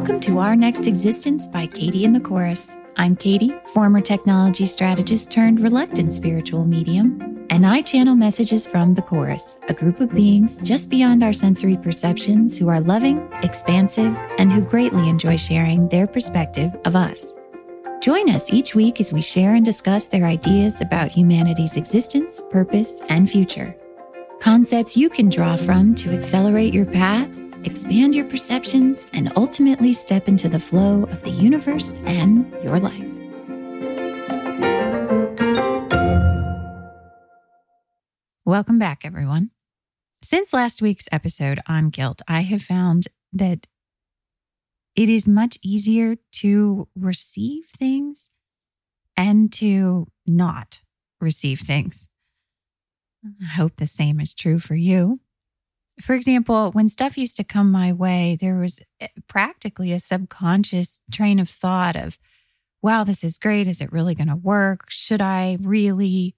Welcome to Our Next Existence by Katie and the Chorus. I'm Katie, former technology strategist turned reluctant spiritual medium, and I channel messages from the Chorus, a group of beings just beyond our sensory perceptions who are loving, expansive, and who greatly enjoy sharing their perspective of us. Join us each week as we share and discuss their ideas about humanity's existence, purpose, and future. Concepts you can draw from to accelerate your path expand your perceptions, and ultimately step into the flow of the universe and your life. Welcome back, everyone. Since last week's episode on guilt, I have found that it is much easier to receive things and to not receive things. I hope the same is true for you for example, when stuff used to come my way, there was eh, practically a subconscious train of thought of, wow, this is great. Is it really going to work? Should I really?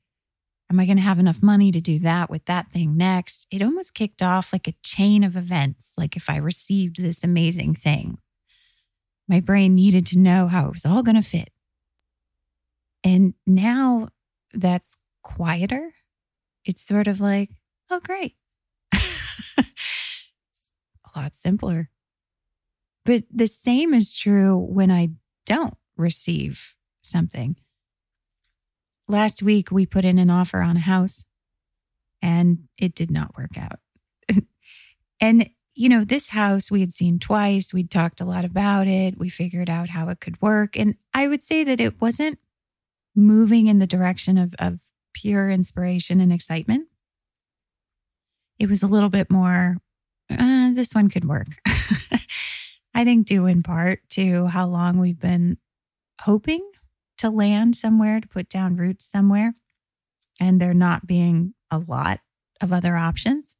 Am I going to have enough money to do that with that thing next? It almost kicked off like a chain of events. Like if I received this amazing thing, my brain needed to know how it was all going to fit. And now that's quieter. It's sort of like, oh, great lot simpler. But the same is true when I don't receive something. Last week, we put in an offer on a house and it did not work out. and, you know, this house we had seen twice. We'd talked a lot about it. We figured out how it could work. And I would say that it wasn't moving in the direction of, of pure inspiration and excitement it was a little bit more, uh, this one could work. I think, due in part to how long we've been hoping to land somewhere, to put down roots somewhere, and there not being a lot of other options.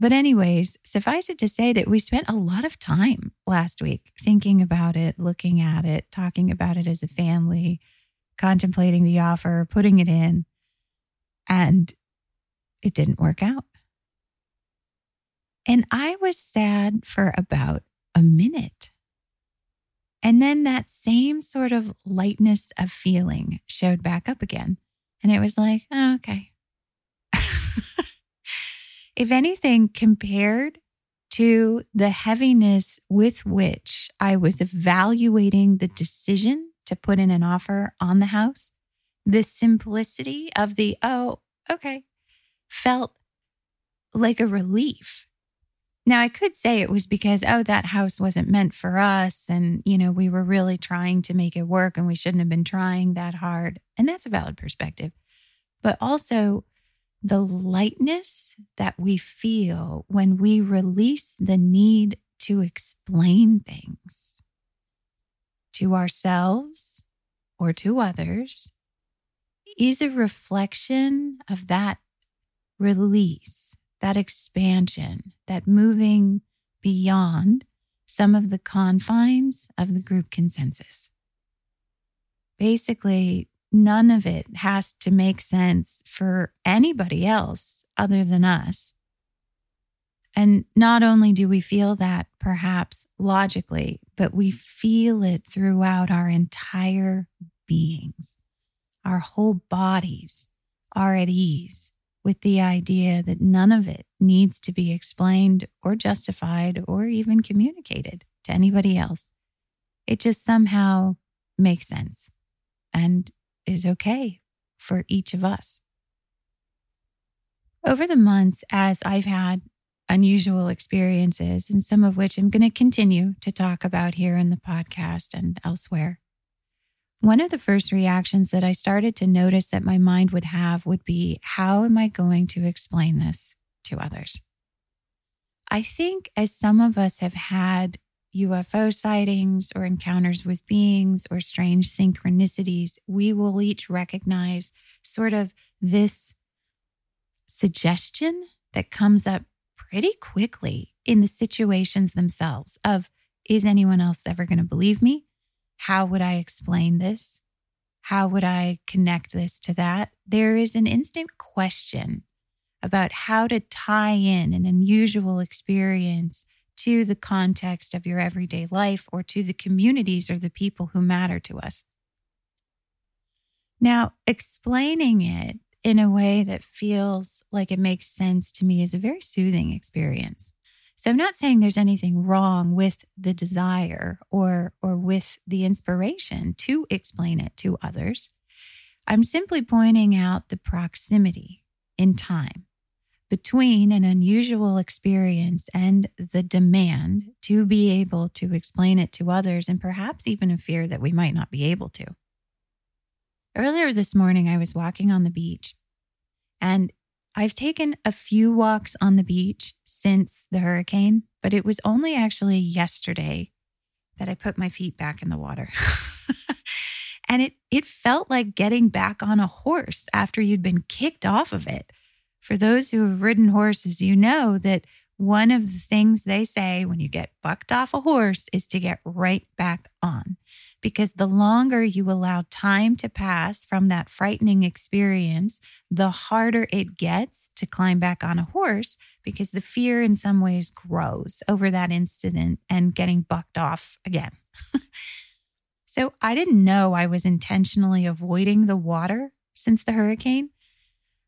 But, anyways, suffice it to say that we spent a lot of time last week thinking about it, looking at it, talking about it as a family, contemplating the offer, putting it in. And it didn't work out. And I was sad for about a minute. And then that same sort of lightness of feeling showed back up again. And it was like, oh, okay. if anything, compared to the heaviness with which I was evaluating the decision to put in an offer on the house, the simplicity of the, oh, okay, felt like a relief. Now, I could say it was because, oh, that house wasn't meant for us. And, you know, we were really trying to make it work and we shouldn't have been trying that hard. And that's a valid perspective. But also, the lightness that we feel when we release the need to explain things to ourselves or to others is a reflection of that release, that expansion, that moving beyond some of the confines of the group consensus. Basically, none of it has to make sense for anybody else other than us. And not only do we feel that perhaps logically, but we feel it throughout our entire beings. Our whole bodies are at ease with the idea that none of it needs to be explained or justified or even communicated to anybody else. It just somehow makes sense and is okay for each of us. Over the months, as I've had unusual experiences, and some of which I'm going to continue to talk about here in the podcast and elsewhere, one of the first reactions that I started to notice that my mind would have would be how am I going to explain this to others? I think as some of us have had UFO sightings or encounters with beings or strange synchronicities, we will each recognize sort of this suggestion that comes up pretty quickly in the situations themselves of is anyone else ever going to believe me? How would I explain this? How would I connect this to that? There is an instant question about how to tie in an unusual experience to the context of your everyday life or to the communities or the people who matter to us. Now, explaining it in a way that feels like it makes sense to me is a very soothing experience. So I'm not saying there's anything wrong with the desire or or with the inspiration to explain it to others. I'm simply pointing out the proximity in time between an unusual experience and the demand to be able to explain it to others and perhaps even a fear that we might not be able to. Earlier this morning, I was walking on the beach and I've taken a few walks on the beach since the hurricane, but it was only actually yesterday that I put my feet back in the water. and it it felt like getting back on a horse after you'd been kicked off of it. For those who have ridden horses, you know that one of the things they say when you get bucked off a horse is to get right back on because the longer you allow time to pass from that frightening experience, the harder it gets to climb back on a horse because the fear in some ways grows over that incident and getting bucked off again. so I didn't know I was intentionally avoiding the water since the hurricane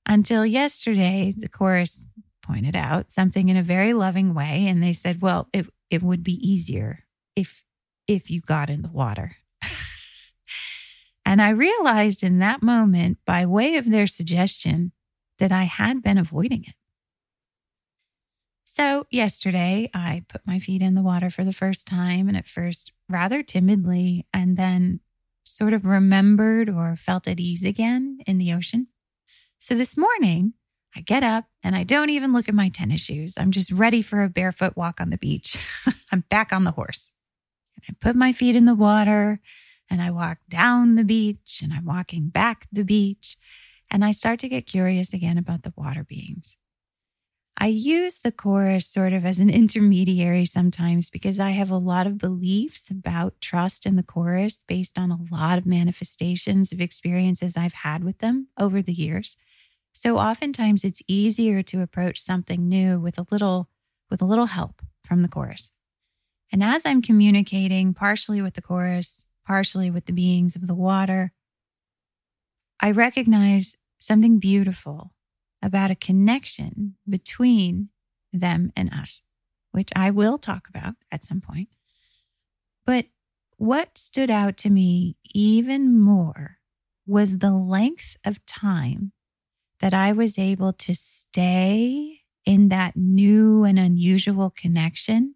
until yesterday. The chorus pointed out something in a very loving way and they said, "Well, it it would be easier if if you got in the water. And I realized in that moment, by way of their suggestion, that I had been avoiding it. So, yesterday, I put my feet in the water for the first time, and at first, rather timidly, and then sort of remembered or felt at ease again in the ocean. So, this morning, I get up and I don't even look at my tennis shoes. I'm just ready for a barefoot walk on the beach. I'm back on the horse. And I put my feet in the water and I walk down the beach and I'm walking back the beach. And I start to get curious again about the water beings. I use the chorus sort of as an intermediary sometimes because I have a lot of beliefs about trust in the chorus based on a lot of manifestations of experiences I've had with them over the years. So oftentimes it's easier to approach something new with a little with a little help from the chorus. And as I'm communicating, partially with the chorus, partially with the beings of the water, I recognize something beautiful about a connection between them and us, which I will talk about at some point. But what stood out to me even more was the length of time that I was able to stay in that new and unusual connection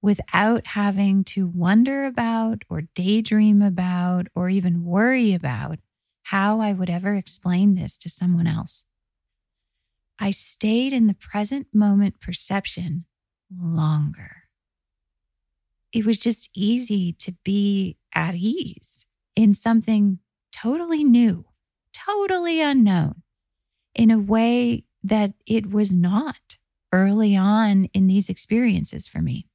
without having to wonder about or daydream about or even worry about how I would ever explain this to someone else. I stayed in the present moment perception longer. It was just easy to be at ease in something totally new, totally unknown, in a way that it was not early on in these experiences for me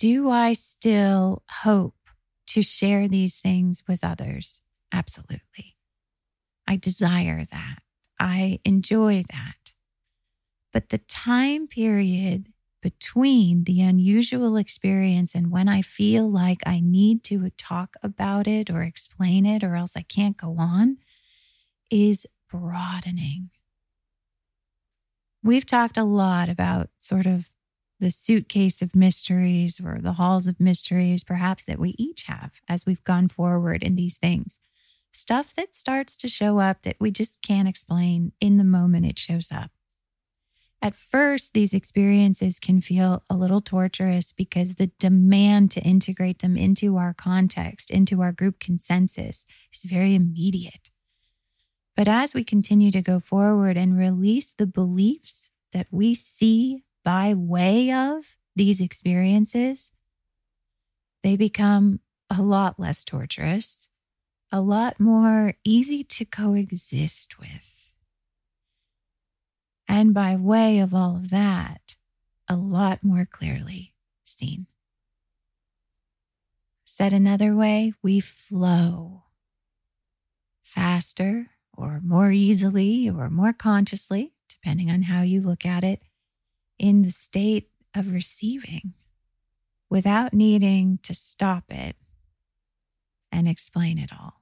do I still hope to share these things with others? Absolutely. I desire that. I enjoy that. But the time period between the unusual experience and when I feel like I need to talk about it or explain it or else I can't go on is broadening. We've talked a lot about sort of the suitcase of mysteries or the halls of mysteries, perhaps that we each have as we've gone forward in these things. Stuff that starts to show up that we just can't explain in the moment it shows up. At first, these experiences can feel a little torturous because the demand to integrate them into our context, into our group consensus, is very immediate. But as we continue to go forward and release the beliefs that we see by way of these experiences, they become a lot less torturous, a lot more easy to coexist with. And by way of all of that, a lot more clearly seen. Said another way, we flow faster or more easily or more consciously, depending on how you look at it, in the state of receiving without needing to stop it and explain it all.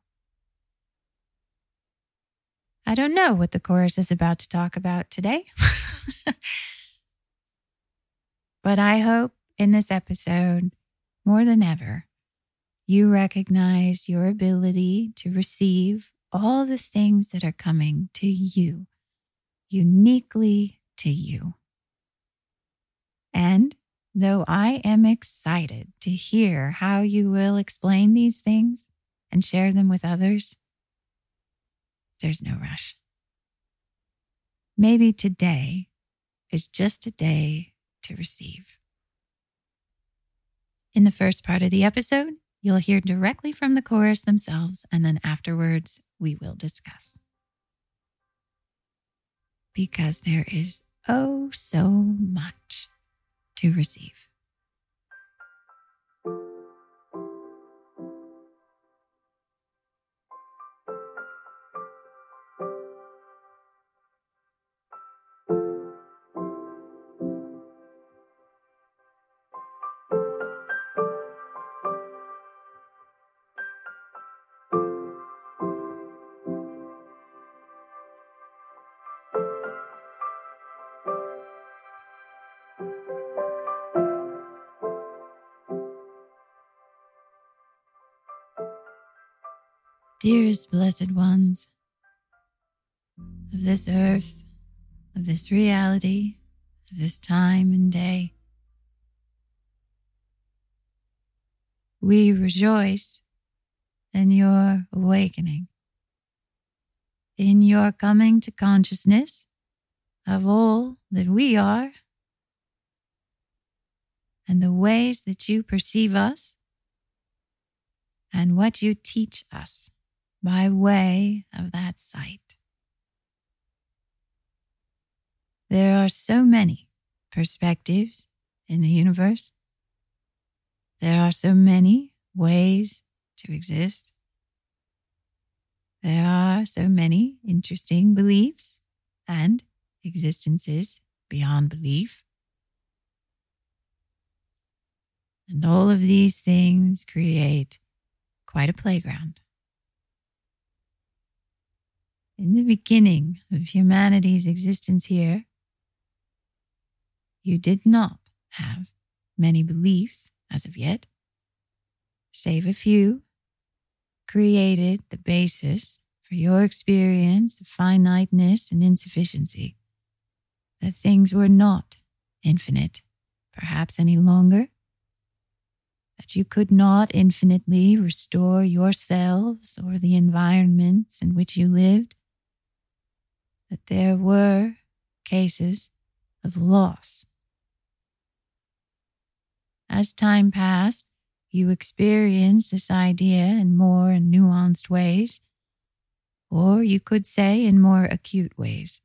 I don't know what the Chorus is about to talk about today, but I hope in this episode, more than ever, you recognize your ability to receive all the things that are coming to you, uniquely to you. And though I am excited to hear how you will explain these things and share them with others, there's no rush. Maybe today is just a day to receive. In the first part of the episode, you'll hear directly from the Chorus themselves, and then afterwards, we will discuss. Because there is oh so much to receive. Dearest blessed ones of this earth, of this reality, of this time and day, we rejoice in your awakening, in your coming to consciousness of all that we are and the ways that you perceive us and what you teach us by way of that sight. There are so many perspectives in the universe. There are so many ways to exist. There are so many interesting beliefs and existences beyond belief. And all of these things create quite a playground in the beginning of humanity's existence here, you did not have many beliefs as of yet, save a few, created the basis for your experience of finiteness and insufficiency, that things were not infinite, perhaps any longer, that you could not infinitely restore yourselves or the environments in which you lived, that there were cases of loss. As time passed, you experienced this idea in more nuanced ways, or you could say in more acute ways.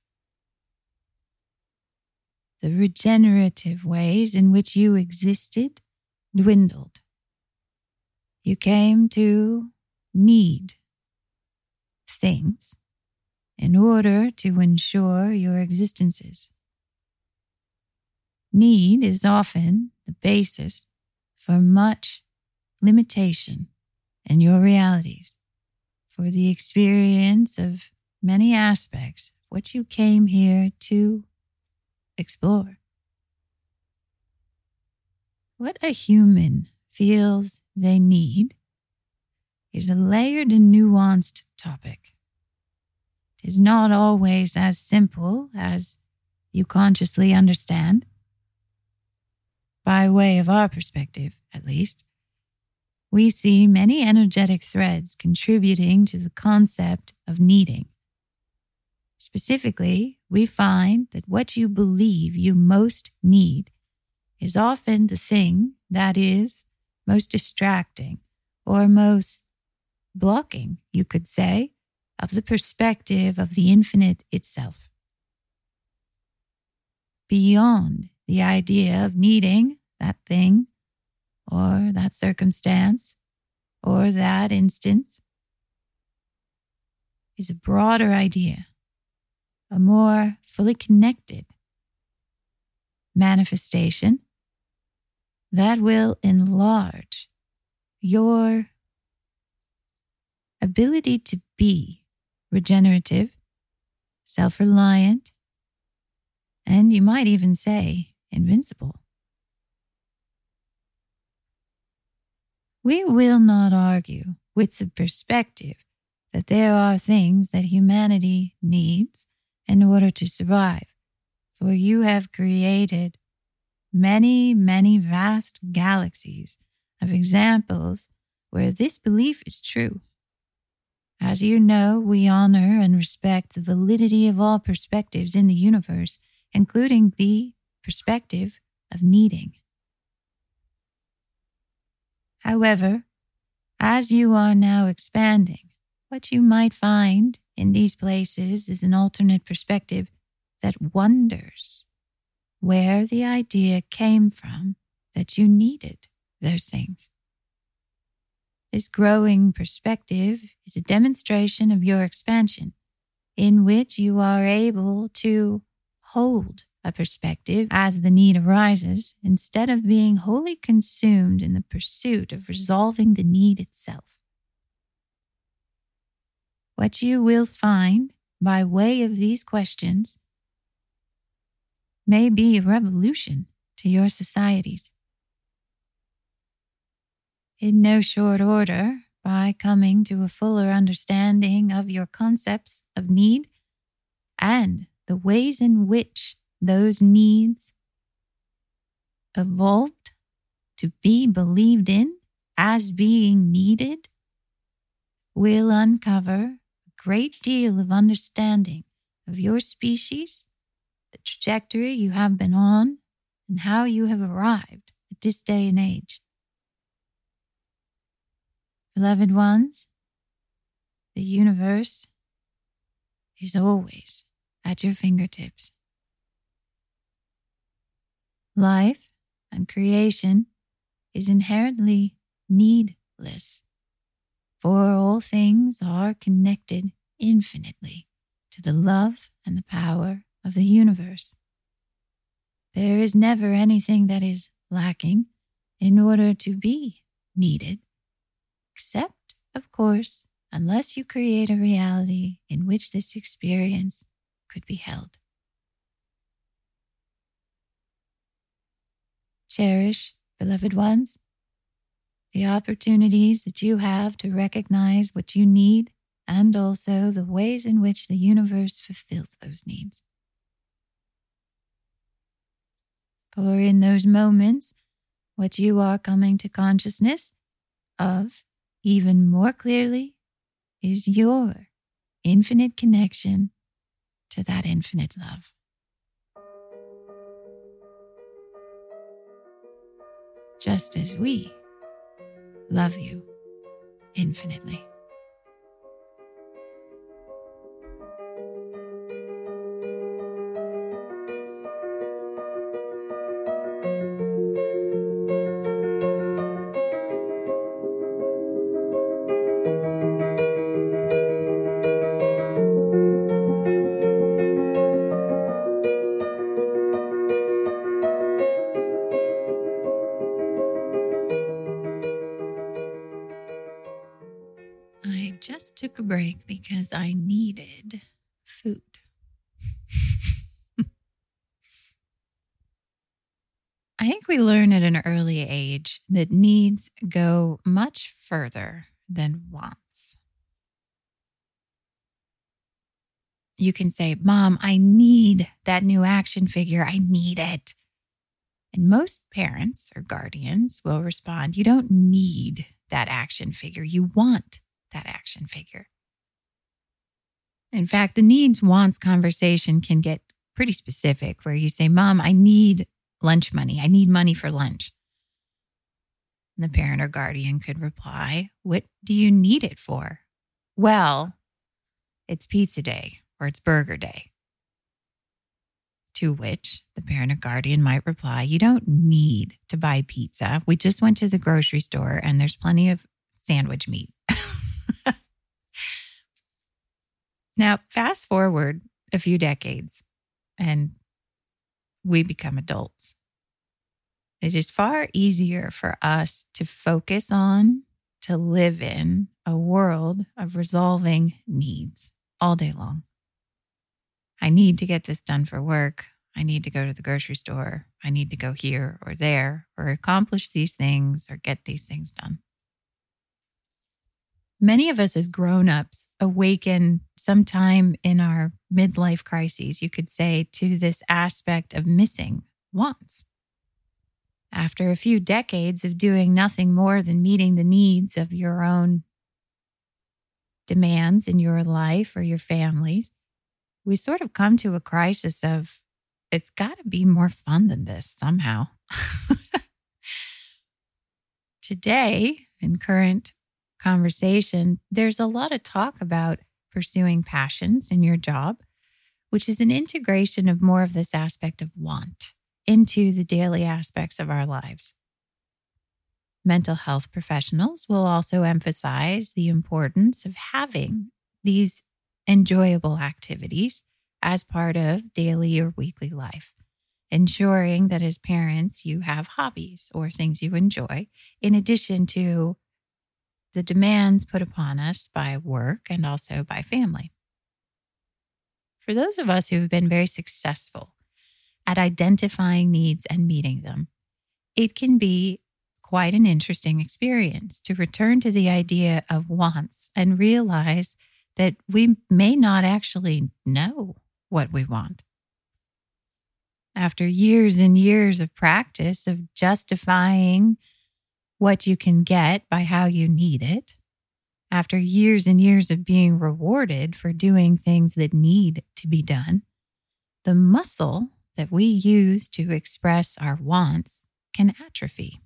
The regenerative ways in which you existed dwindled. You came to need things in order to ensure your existences. Need is often the basis for much limitation in your realities, for the experience of many aspects of what you came here to explore. What a human feels they need is a layered and nuanced topic is not always as simple as you consciously understand. By way of our perspective, at least, we see many energetic threads contributing to the concept of needing. Specifically, we find that what you believe you most need is often the thing that is most distracting or most blocking, you could say, of the perspective of the infinite itself. Beyond the idea of needing that thing or that circumstance or that instance is a broader idea, a more fully connected, manifestation that will enlarge your ability to be regenerative, self reliant, and you might even say invincible. We will not argue with the perspective that there are things that humanity needs in order to survive, for you have created many, many vast galaxies of examples where this belief is true. As you know, we honor and respect the validity of all perspectives in the universe, including the perspective of needing. However, as you are now expanding, what you might find in these places is an alternate perspective that wonders where the idea came from that you needed those things. This growing perspective is a demonstration of your expansion in which you are able to hold a perspective as the need arises instead of being wholly consumed in the pursuit of resolving the need itself. What you will find by way of these questions may be a revolution to your societies. In no short order, by coming to a fuller understanding of your concepts of need and the ways in which those needs evolved to be believed in as being needed will uncover a great deal of understanding of your species, the trajectory you have been on, and how you have arrived at this day and age. Beloved ones, the universe is always at your fingertips. Life and creation is inherently needless, for all things are connected infinitely to the love and the power of the universe. There is never anything that is lacking in order to be needed, except, of course, unless you create a reality in which this experience could be held. Cherish, beloved ones, the opportunities that you have to recognize what you need and also the ways in which the universe fulfills those needs. For in those moments, what you are coming to consciousness of even more clearly is your infinite connection to that infinite love. just as we love you infinitely. Took a break because I needed food. I think we learn at an early age that needs go much further than wants. You can say, Mom, I need that new action figure. I need it. And most parents or guardians will respond, You don't need that action figure. You want that action figure. In fact, the needs wants conversation can get pretty specific where you say, Mom, I need lunch money. I need money for lunch. And the parent or guardian could reply, What do you need it for? Well, it's pizza day or it's burger day. To which the parent or guardian might reply, You don't need to buy pizza. We just went to the grocery store and there's plenty of sandwich meat. Now, fast forward a few decades, and we become adults. It is far easier for us to focus on, to live in a world of resolving needs all day long. I need to get this done for work. I need to go to the grocery store. I need to go here or there or accomplish these things or get these things done. Many of us as grown-ups awaken sometime in our midlife crises, you could say, to this aspect of missing wants. After a few decades of doing nothing more than meeting the needs of your own demands in your life or your families, we sort of come to a crisis of it's got to be more fun than this somehow. Today, in current conversation, there's a lot of talk about pursuing passions in your job, which is an integration of more of this aspect of want into the daily aspects of our lives. Mental health professionals will also emphasize the importance of having these enjoyable activities as part of daily or weekly life, ensuring that as parents you have hobbies or things you enjoy, in addition to the demands put upon us by work and also by family. For those of us who have been very successful at identifying needs and meeting them, it can be quite an interesting experience to return to the idea of wants and realize that we may not actually know what we want. After years and years of practice of justifying what you can get by how you need it, after years and years of being rewarded for doing things that need to be done, the muscle that we use to express our wants can atrophy.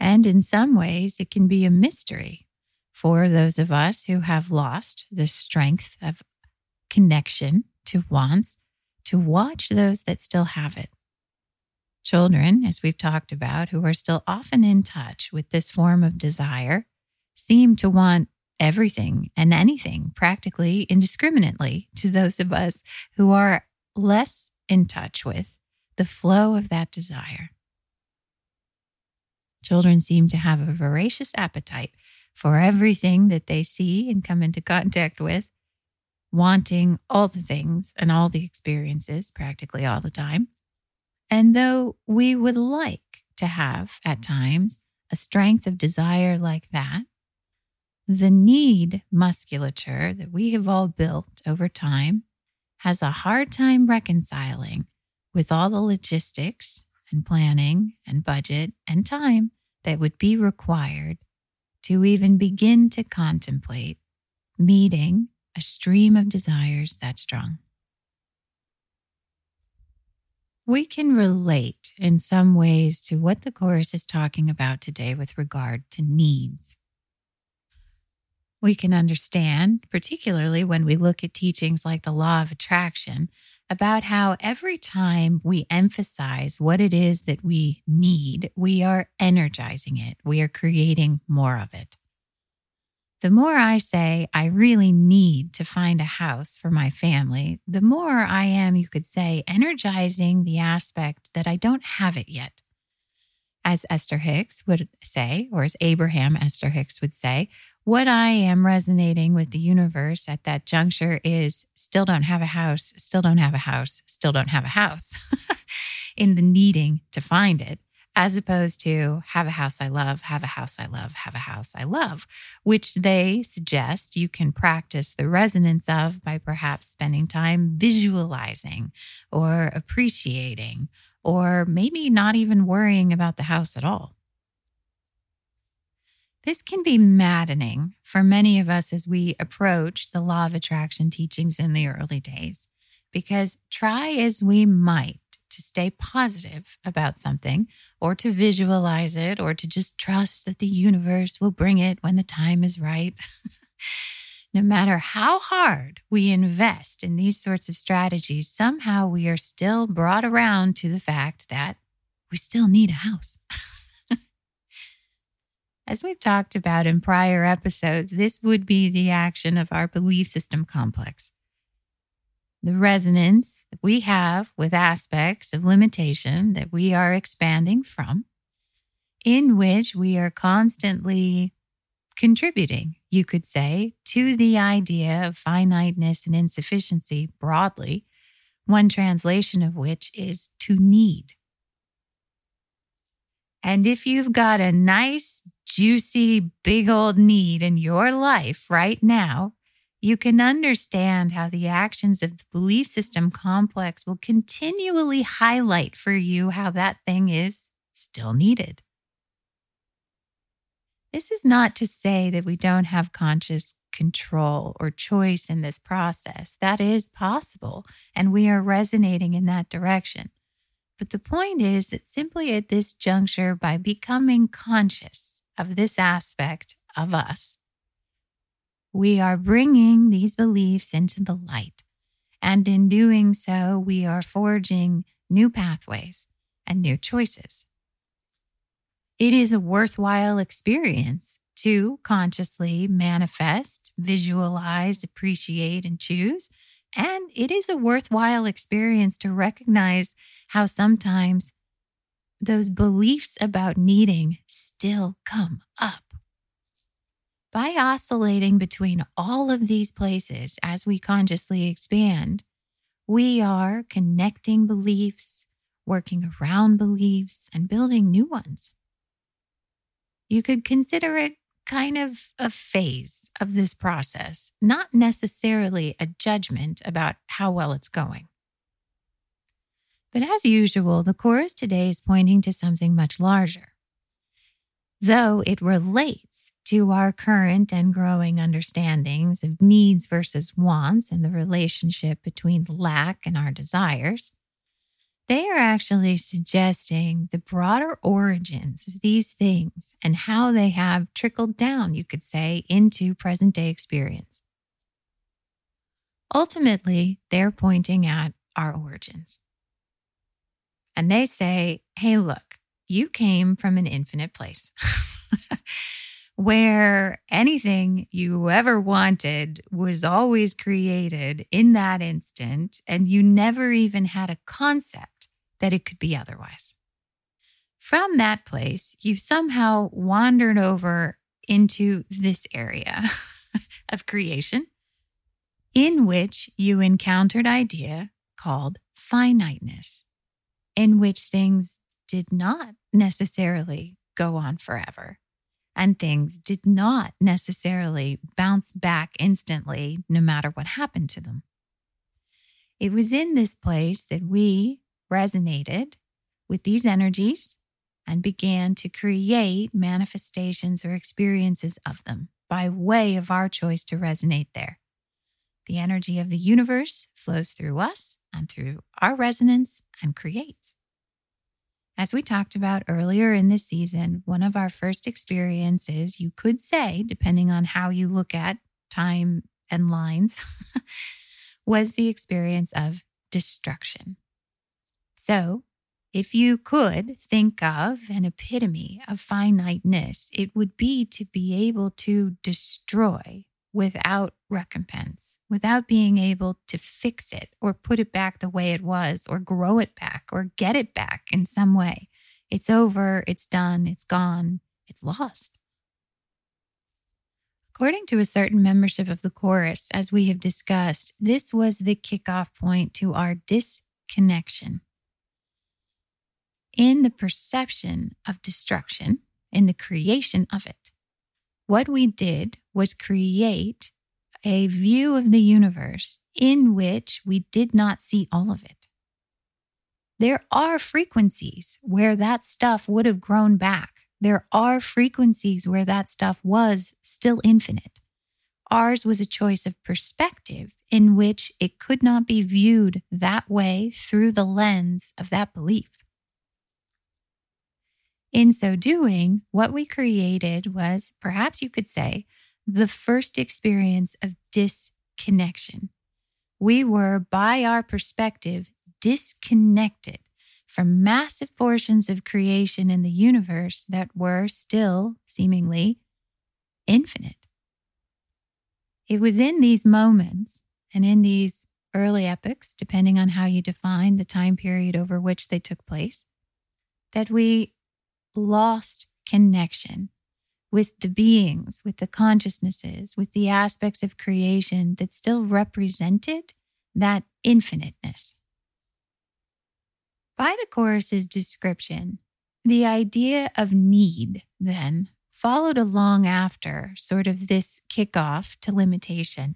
And in some ways, it can be a mystery for those of us who have lost the strength of connection to wants to watch those that still have it. Children, as we've talked about, who are still often in touch with this form of desire, seem to want everything and anything practically indiscriminately to those of us who are less in touch with the flow of that desire. Children seem to have a voracious appetite for everything that they see and come into contact with, wanting all the things and all the experiences practically all the time. And though we would like to have at mm-hmm. times a strength of desire like that, the need musculature that we have all built over time has a hard time reconciling with all the logistics and planning and budget and time that would be required to even begin to contemplate meeting a stream of desires that strong. We can relate in some ways to what the Chorus is talking about today with regard to needs. We can understand, particularly when we look at teachings like the law of attraction, about how every time we emphasize what it is that we need, we are energizing it. We are creating more of it. The more I say, I really need to find a house for my family, the more I am, you could say, energizing the aspect that I don't have it yet. As Esther Hicks would say, or as Abraham Esther Hicks would say, what I am resonating with the universe at that juncture is still don't have a house, still don't have a house, still don't have a house in the needing to find it, as opposed to have a house I love, have a house I love, have a house I love, which they suggest you can practice the resonance of by perhaps spending time visualizing or appreciating, or maybe not even worrying about the house at all. This can be maddening for many of us as we approach the law of attraction teachings in the early days, because try as we might to stay positive about something or to visualize it or to just trust that the universe will bring it when the time is right. no matter how hard we invest in these sorts of strategies, somehow we are still brought around to the fact that we still need a house. As we've talked about in prior episodes, this would be the action of our belief system complex. The resonance that we have with aspects of limitation that we are expanding from, in which we are constantly contributing, you could say, to the idea of finiteness and insufficiency broadly, one translation of which is to need. And if you've got a nice, juicy, big old need in your life right now, you can understand how the actions of the belief system complex will continually highlight for you how that thing is still needed. This is not to say that we don't have conscious control or choice in this process. That is possible, and we are resonating in that direction. But the point is that simply at this juncture, by becoming conscious of this aspect of us, we are bringing these beliefs into the light. And in doing so, we are forging new pathways and new choices. It is a worthwhile experience to consciously manifest, visualize, appreciate, and choose. And it is a worthwhile experience to recognize how sometimes those beliefs about needing still come up. By oscillating between all of these places as we consciously expand, we are connecting beliefs, working around beliefs, and building new ones. You could consider it kind of a phase of this process, not necessarily a judgment about how well it's going. But as usual, the chorus today is pointing to something much larger. Though it relates to our current and growing understandings of needs versus wants and the relationship between lack and our desires, they are actually suggesting the broader origins of these things and how they have trickled down, you could say, into present day experience. Ultimately, they're pointing at our origins. And they say, hey, look, you came from an infinite place. where anything you ever wanted was always created in that instant, and you never even had a concept that it could be otherwise. From that place, you somehow wandered over into this area of creation in which you encountered idea called finiteness in which things did not necessarily go on forever and things did not necessarily bounce back instantly, no matter what happened to them. It was in this place that we resonated with these energies and began to create manifestations or experiences of them by way of our choice to resonate there. The energy of the universe flows through us and through our resonance and creates. As we talked about earlier in this season, one of our first experiences, you could say, depending on how you look at time and lines, was the experience of destruction. So, if you could think of an epitome of finiteness, it would be to be able to destroy without recompense, without being able to fix it or put it back the way it was or grow it back or get it back in some way. It's over, it's done, it's gone, it's lost. According to a certain membership of the chorus, as we have discussed, this was the kickoff point to our disconnection. In the perception of destruction, in the creation of it, what we did was create a view of the universe in which we did not see all of it. There are frequencies where that stuff would have grown back. There are frequencies where that stuff was still infinite. Ours was a choice of perspective in which it could not be viewed that way through the lens of that belief. In so doing, what we created was, perhaps you could say, the first experience of disconnection. We were, by our perspective, disconnected from massive portions of creation in the universe that were still seemingly infinite. It was in these moments and in these early epics, depending on how you define the time period over which they took place, that we lost connection with the beings, with the consciousnesses, with the aspects of creation that still represented that infiniteness. By the chorus's description, the idea of need then followed along after sort of this kickoff to limitation.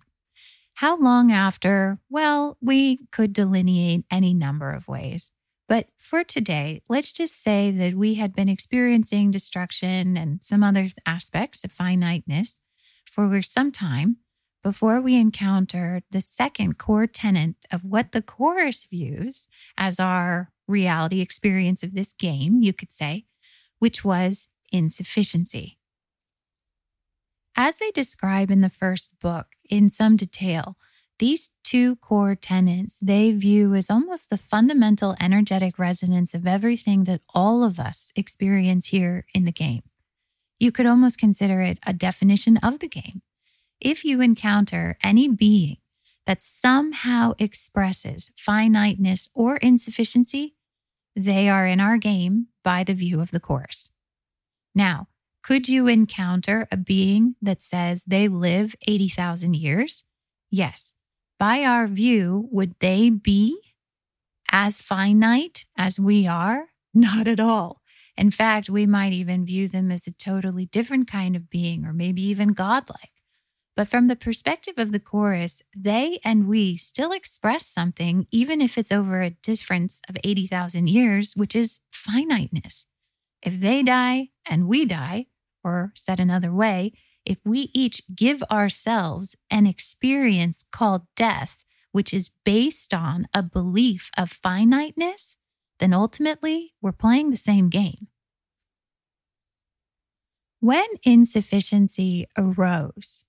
How long after? Well, we could delineate any number of ways. But for today, let's just say that we had been experiencing destruction and some other aspects of finiteness for some time before we encountered the second core tenet of what the chorus views as our reality experience of this game, you could say, which was insufficiency. As they describe in the first book in some detail, these two core tenets they view as almost the fundamental energetic resonance of everything that all of us experience here in the game. You could almost consider it a definition of the game. If you encounter any being that somehow expresses finiteness or insufficiency, they are in our game by the view of the Chorus. Now, could you encounter a being that says they live 80,000 years? Yes. By our view, would they be as finite as we are? Not at all. In fact, we might even view them as a totally different kind of being or maybe even godlike. But from the perspective of the chorus, they and we still express something, even if it's over a difference of 80,000 years, which is finiteness. If they die and we die, or said another way, if we each give ourselves an experience called death, which is based on a belief of finiteness, then ultimately we're playing the same game. When insufficiency arose,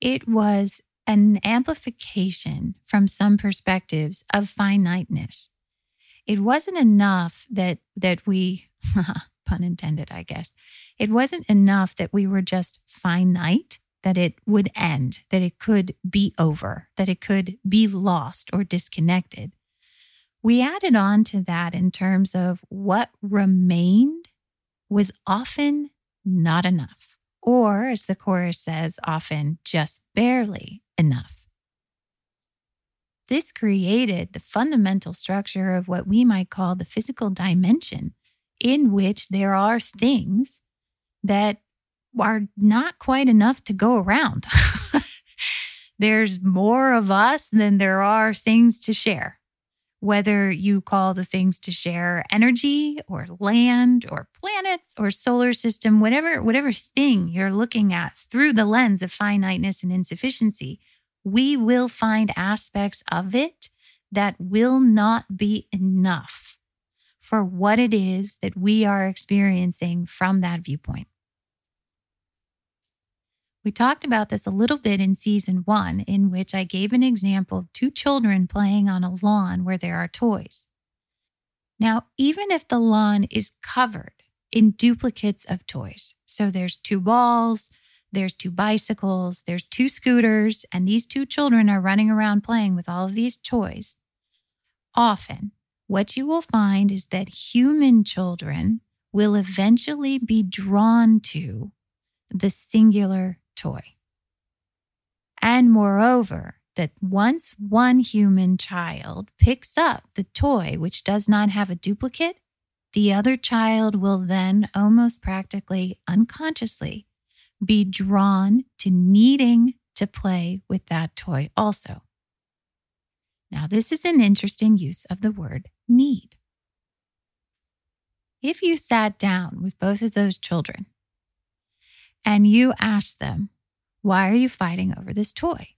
it was an amplification from some perspectives of finiteness. It wasn't enough that that we pun intended, I guess. It wasn't enough that we were just finite, that it would end, that it could be over, that it could be lost or disconnected. We added on to that in terms of what remained was often not enough or as the chorus says often, just barely enough. This created the fundamental structure of what we might call the physical dimension, in which there are things that are not quite enough to go around. There's more of us than there are things to share whether you call the things to share energy or land or planets or solar system whatever whatever thing you're looking at through the lens of finiteness and insufficiency we will find aspects of it that will not be enough for what it is that we are experiencing from that viewpoint we talked about this a little bit in season one, in which I gave an example of two children playing on a lawn where there are toys. Now, even if the lawn is covered in duplicates of toys, so there's two balls, there's two bicycles, there's two scooters, and these two children are running around playing with all of these toys. Often, what you will find is that human children will eventually be drawn to the singular toy. And moreover, that once one human child picks up the toy which does not have a duplicate, the other child will then almost practically unconsciously be drawn to needing to play with that toy also. Now, this is an interesting use of the word need. If you sat down with both of those children and you asked them, Why are you fighting over this toy?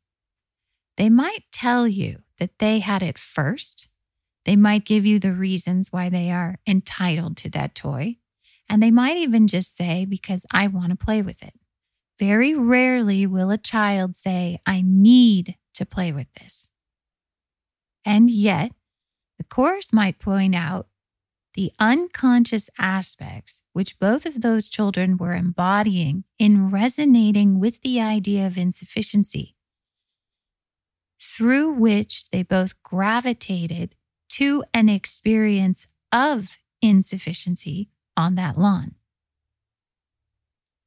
They might tell you that they had it first. They might give you the reasons why they are entitled to that toy. And they might even just say, Because I want to play with it. Very rarely will a child say, I need to play with this. And yet, the chorus might point out the unconscious aspects which both of those children were embodying in resonating with the idea of insufficiency. through which they both gravitated to an experience of insufficiency on that lawn.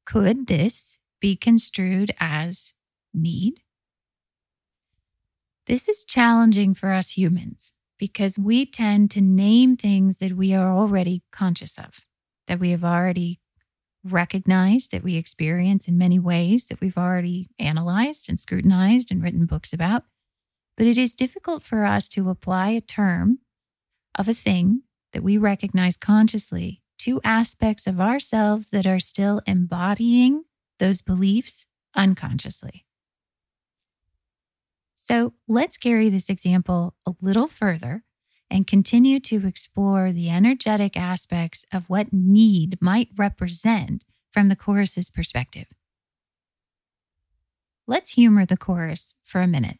Could this be construed as need? This is challenging for us humans because we tend to name things that we are already conscious of, that we have already recognized, that we experience in many ways, that we've already analyzed and scrutinized and written books about. But it is difficult for us to apply a term of a thing that we recognize consciously to aspects of ourselves that are still embodying those beliefs unconsciously. So let's carry this example a little further and continue to explore the energetic aspects of what need might represent from the chorus's perspective. Let's humor the chorus for a minute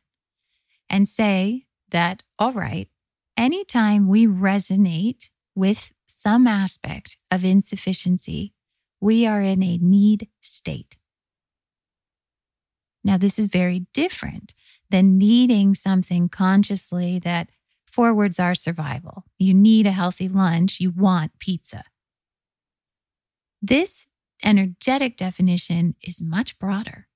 and say that, all right, anytime we resonate with some aspect of insufficiency, we are in a need state. Now, this is very different than needing something consciously that forwards our survival. You need a healthy lunch, you want pizza. This energetic definition is much broader.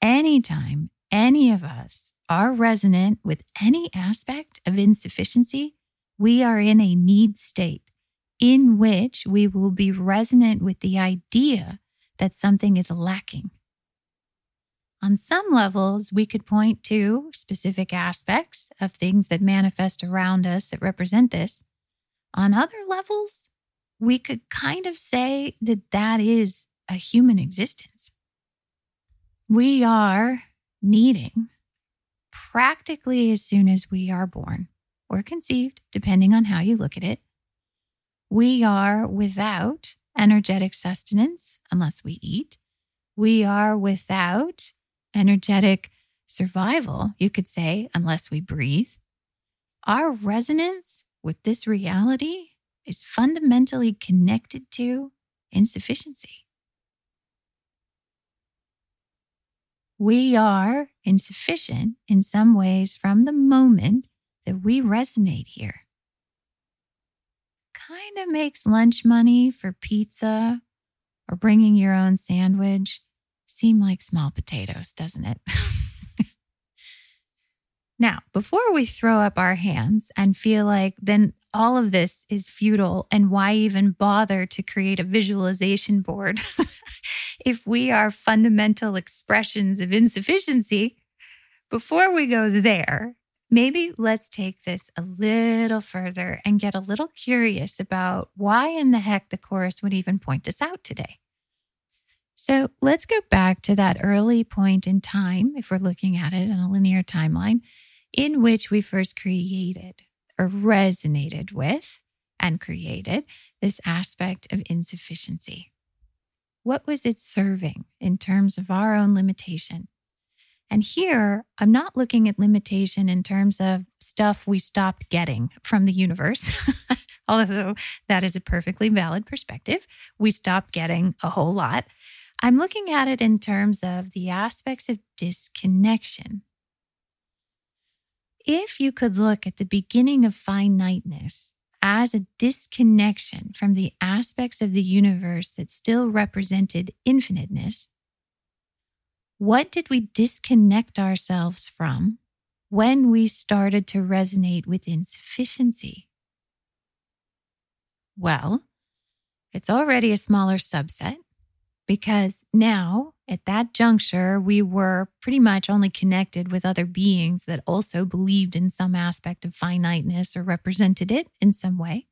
Anytime any of us are resonant with any aspect of insufficiency, we are in a need state in which we will be resonant with the idea that something is lacking. On some levels, we could point to specific aspects of things that manifest around us that represent this. On other levels, we could kind of say that that is a human existence. We are needing practically as soon as we are born or conceived, depending on how you look at it. We are without energetic sustenance unless we eat. We are without energetic survival, you could say, unless we breathe. Our resonance with this reality is fundamentally connected to insufficiency. We are insufficient in some ways from the moment that we resonate here. Kind of makes lunch money for pizza or bringing your own sandwich seem like small potatoes, doesn't it? now, before we throw up our hands and feel like then all of this is futile and why even bother to create a visualization board if we are fundamental expressions of insufficiency, before we go there, maybe let's take this a little further and get a little curious about why in the heck the chorus would even point us out today. So let's go back to that early point in time, if we're looking at it in a linear timeline, in which we first created or resonated with and created this aspect of insufficiency. What was it serving in terms of our own limitation? And here, I'm not looking at limitation in terms of stuff we stopped getting from the universe, although that is a perfectly valid perspective. We stopped getting a whole lot. I'm looking at it in terms of the aspects of disconnection. If you could look at the beginning of finiteness as a disconnection from the aspects of the universe that still represented infiniteness, what did we disconnect ourselves from when we started to resonate with insufficiency? Well, it's already a smaller subset because now at that juncture, we were pretty much only connected with other beings that also believed in some aspect of finiteness or represented it in some way.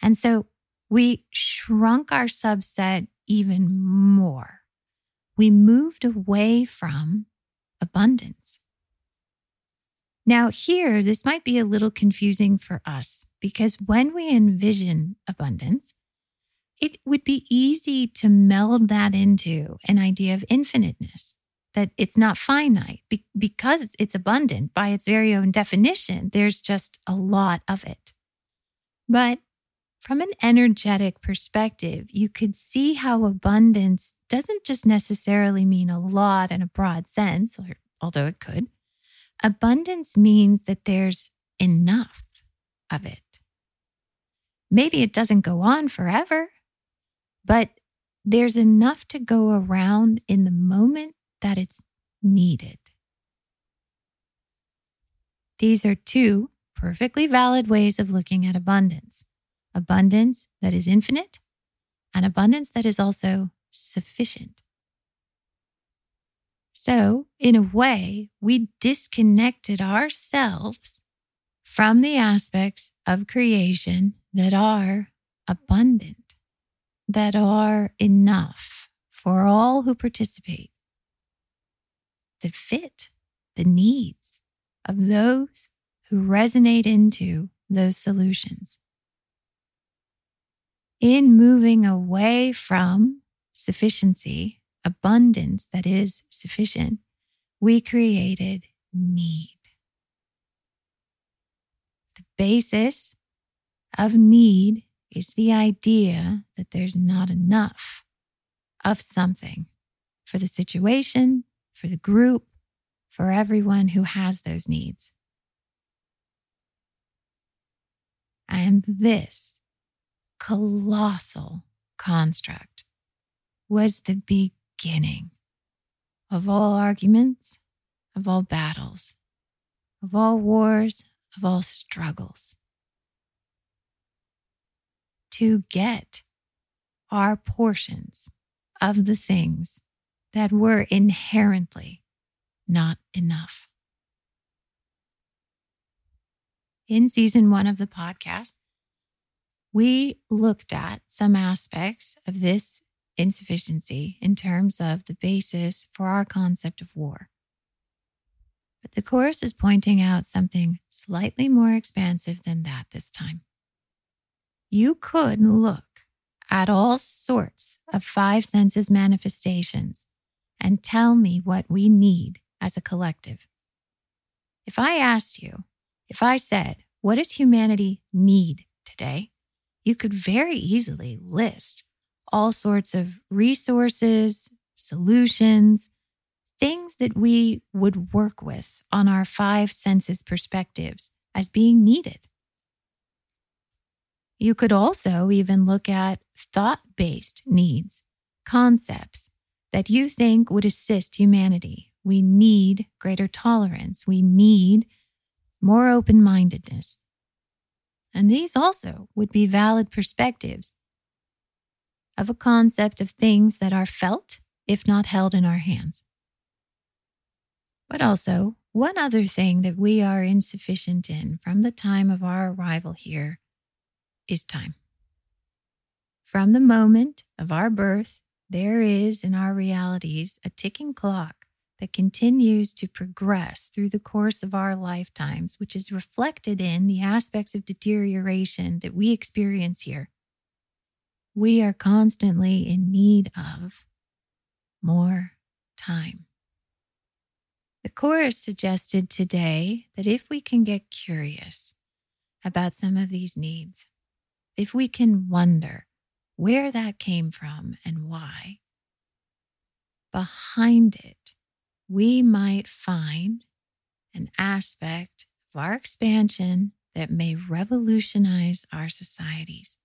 And so we shrunk our subset even more. We moved away from abundance. Now, here, this might be a little confusing for us because when we envision abundance, it would be easy to meld that into an idea of infiniteness, that it's not finite be- because it's abundant by its very own definition. There's just a lot of it. But from an energetic perspective, you could see how abundance doesn't just necessarily mean a lot in a broad sense, or, although it could, Abundance means that there's enough of it. Maybe it doesn't go on forever, but there's enough to go around in the moment that it's needed. These are two perfectly valid ways of looking at abundance abundance that is infinite and abundance that is also sufficient. So, in a way, we disconnected ourselves from the aspects of creation that are abundant, that are enough for all who participate, that fit the needs of those who resonate into those solutions. In moving away from sufficiency, abundance that is sufficient, we created need. The basis of need is the idea that there's not enough of something for the situation, for the group, for everyone who has those needs. And this colossal construct was the beginning of all arguments, of all battles, of all wars, of all struggles to get our portions of the things that were inherently not enough. In season one of the podcast, we looked at some aspects of this insufficiency in terms of the basis for our concept of war. But the Chorus is pointing out something slightly more expansive than that this time you could look at all sorts of five senses manifestations and tell me what we need as a collective. If I asked you, if I said, what does humanity need today? You could very easily list all sorts of resources, solutions, things that we would work with on our five senses perspectives as being needed. You could also even look at thought based needs, concepts that you think would assist humanity. We need greater tolerance. We need more open mindedness. And these also would be valid perspectives of a concept of things that are felt, if not held in our hands. But also, one other thing that we are insufficient in from the time of our arrival here is time. From the moment of our birth, there is in our realities a ticking clock that continues to progress through the course of our lifetimes, which is reflected in the aspects of deterioration that we experience here. We are constantly in need of more time. The Chorus suggested today that if we can get curious about some of these needs, if we can wonder where that came from and why, behind it, we might find an aspect of our expansion that may revolutionize our societies.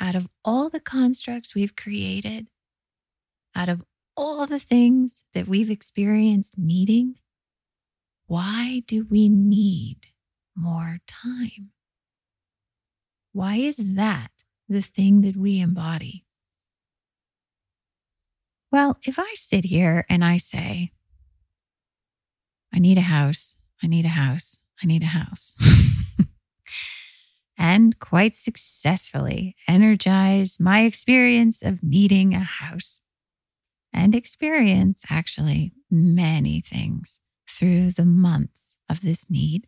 Out of all the constructs we've created, out of all the things that we've experienced needing, why do we need more time? Why is that the thing that we embody? Well, if I sit here and I say, I need a house, I need a house, I need a house, and quite successfully energize my experience of needing a house and experience actually many things through the months of this need,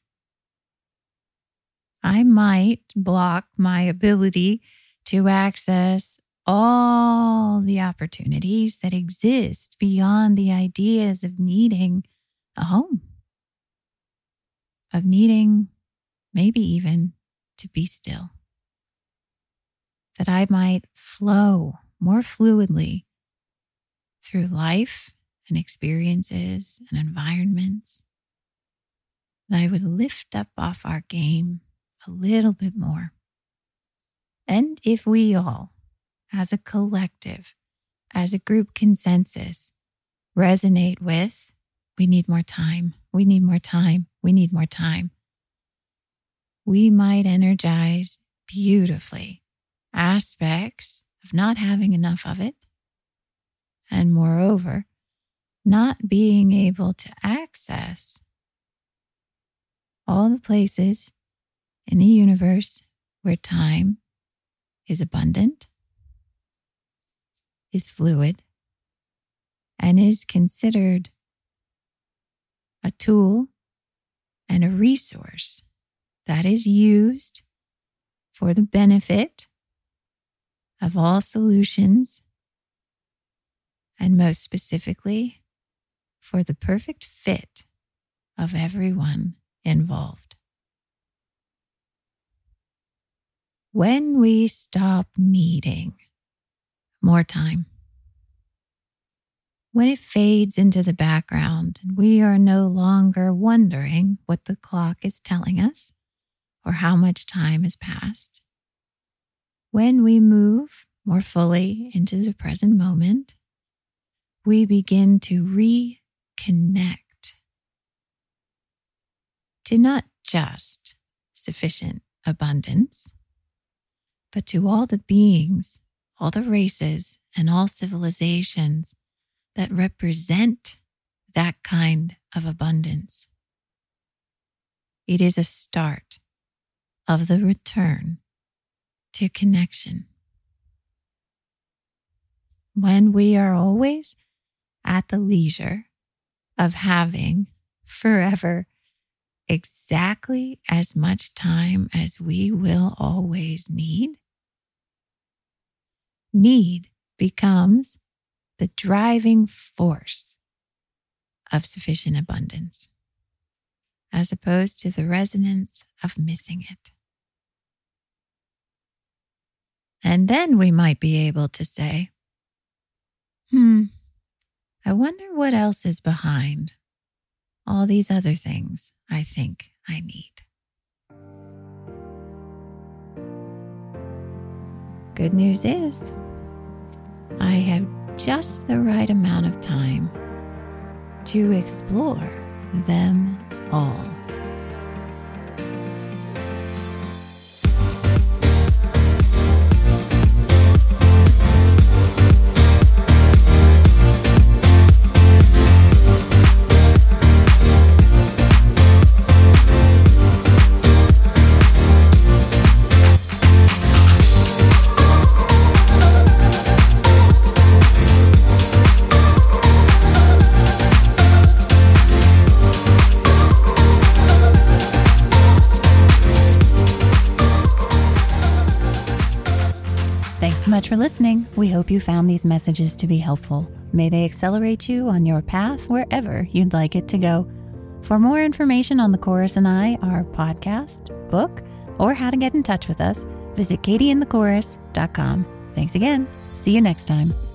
I might block my ability to access all the opportunities that exist beyond the ideas of needing a home, of needing maybe even to be still. That I might flow more fluidly through life and experiences and environments, that I would lift up off our game a little bit more. And if we all, as a collective, as a group consensus, resonate with, we need more time, we need more time, we need more time, we might energize beautifully aspects of not having enough of it. And moreover, not being able to access all the places in the universe where time is abundant, is fluid, and is considered a tool and a resource that is used for the benefit of all solutions, and most specifically, for the perfect fit of everyone involved. When we stop needing more time, when it fades into the background and we are no longer wondering what the clock is telling us or how much time has passed, when we move more fully into the present moment, we begin to reconnect to not just sufficient abundance, but to all the beings, all the races, and all civilizations that represent that kind of abundance. It is a start of the return to connection. When we are always at the leisure of having forever exactly as much time as we will always need, need becomes the driving force of sufficient abundance, as opposed to the resonance of missing it. And then we might be able to say, hmm, I wonder what else is behind all these other things I think I need. Good news is, I have just the right amount of time to explore them all. For listening. We hope you found these messages to be helpful. May they accelerate you on your path wherever you'd like it to go. For more information on The Chorus and I, our podcast, book, or how to get in touch with us, visit katieandthechorus.com. Thanks again. See you next time.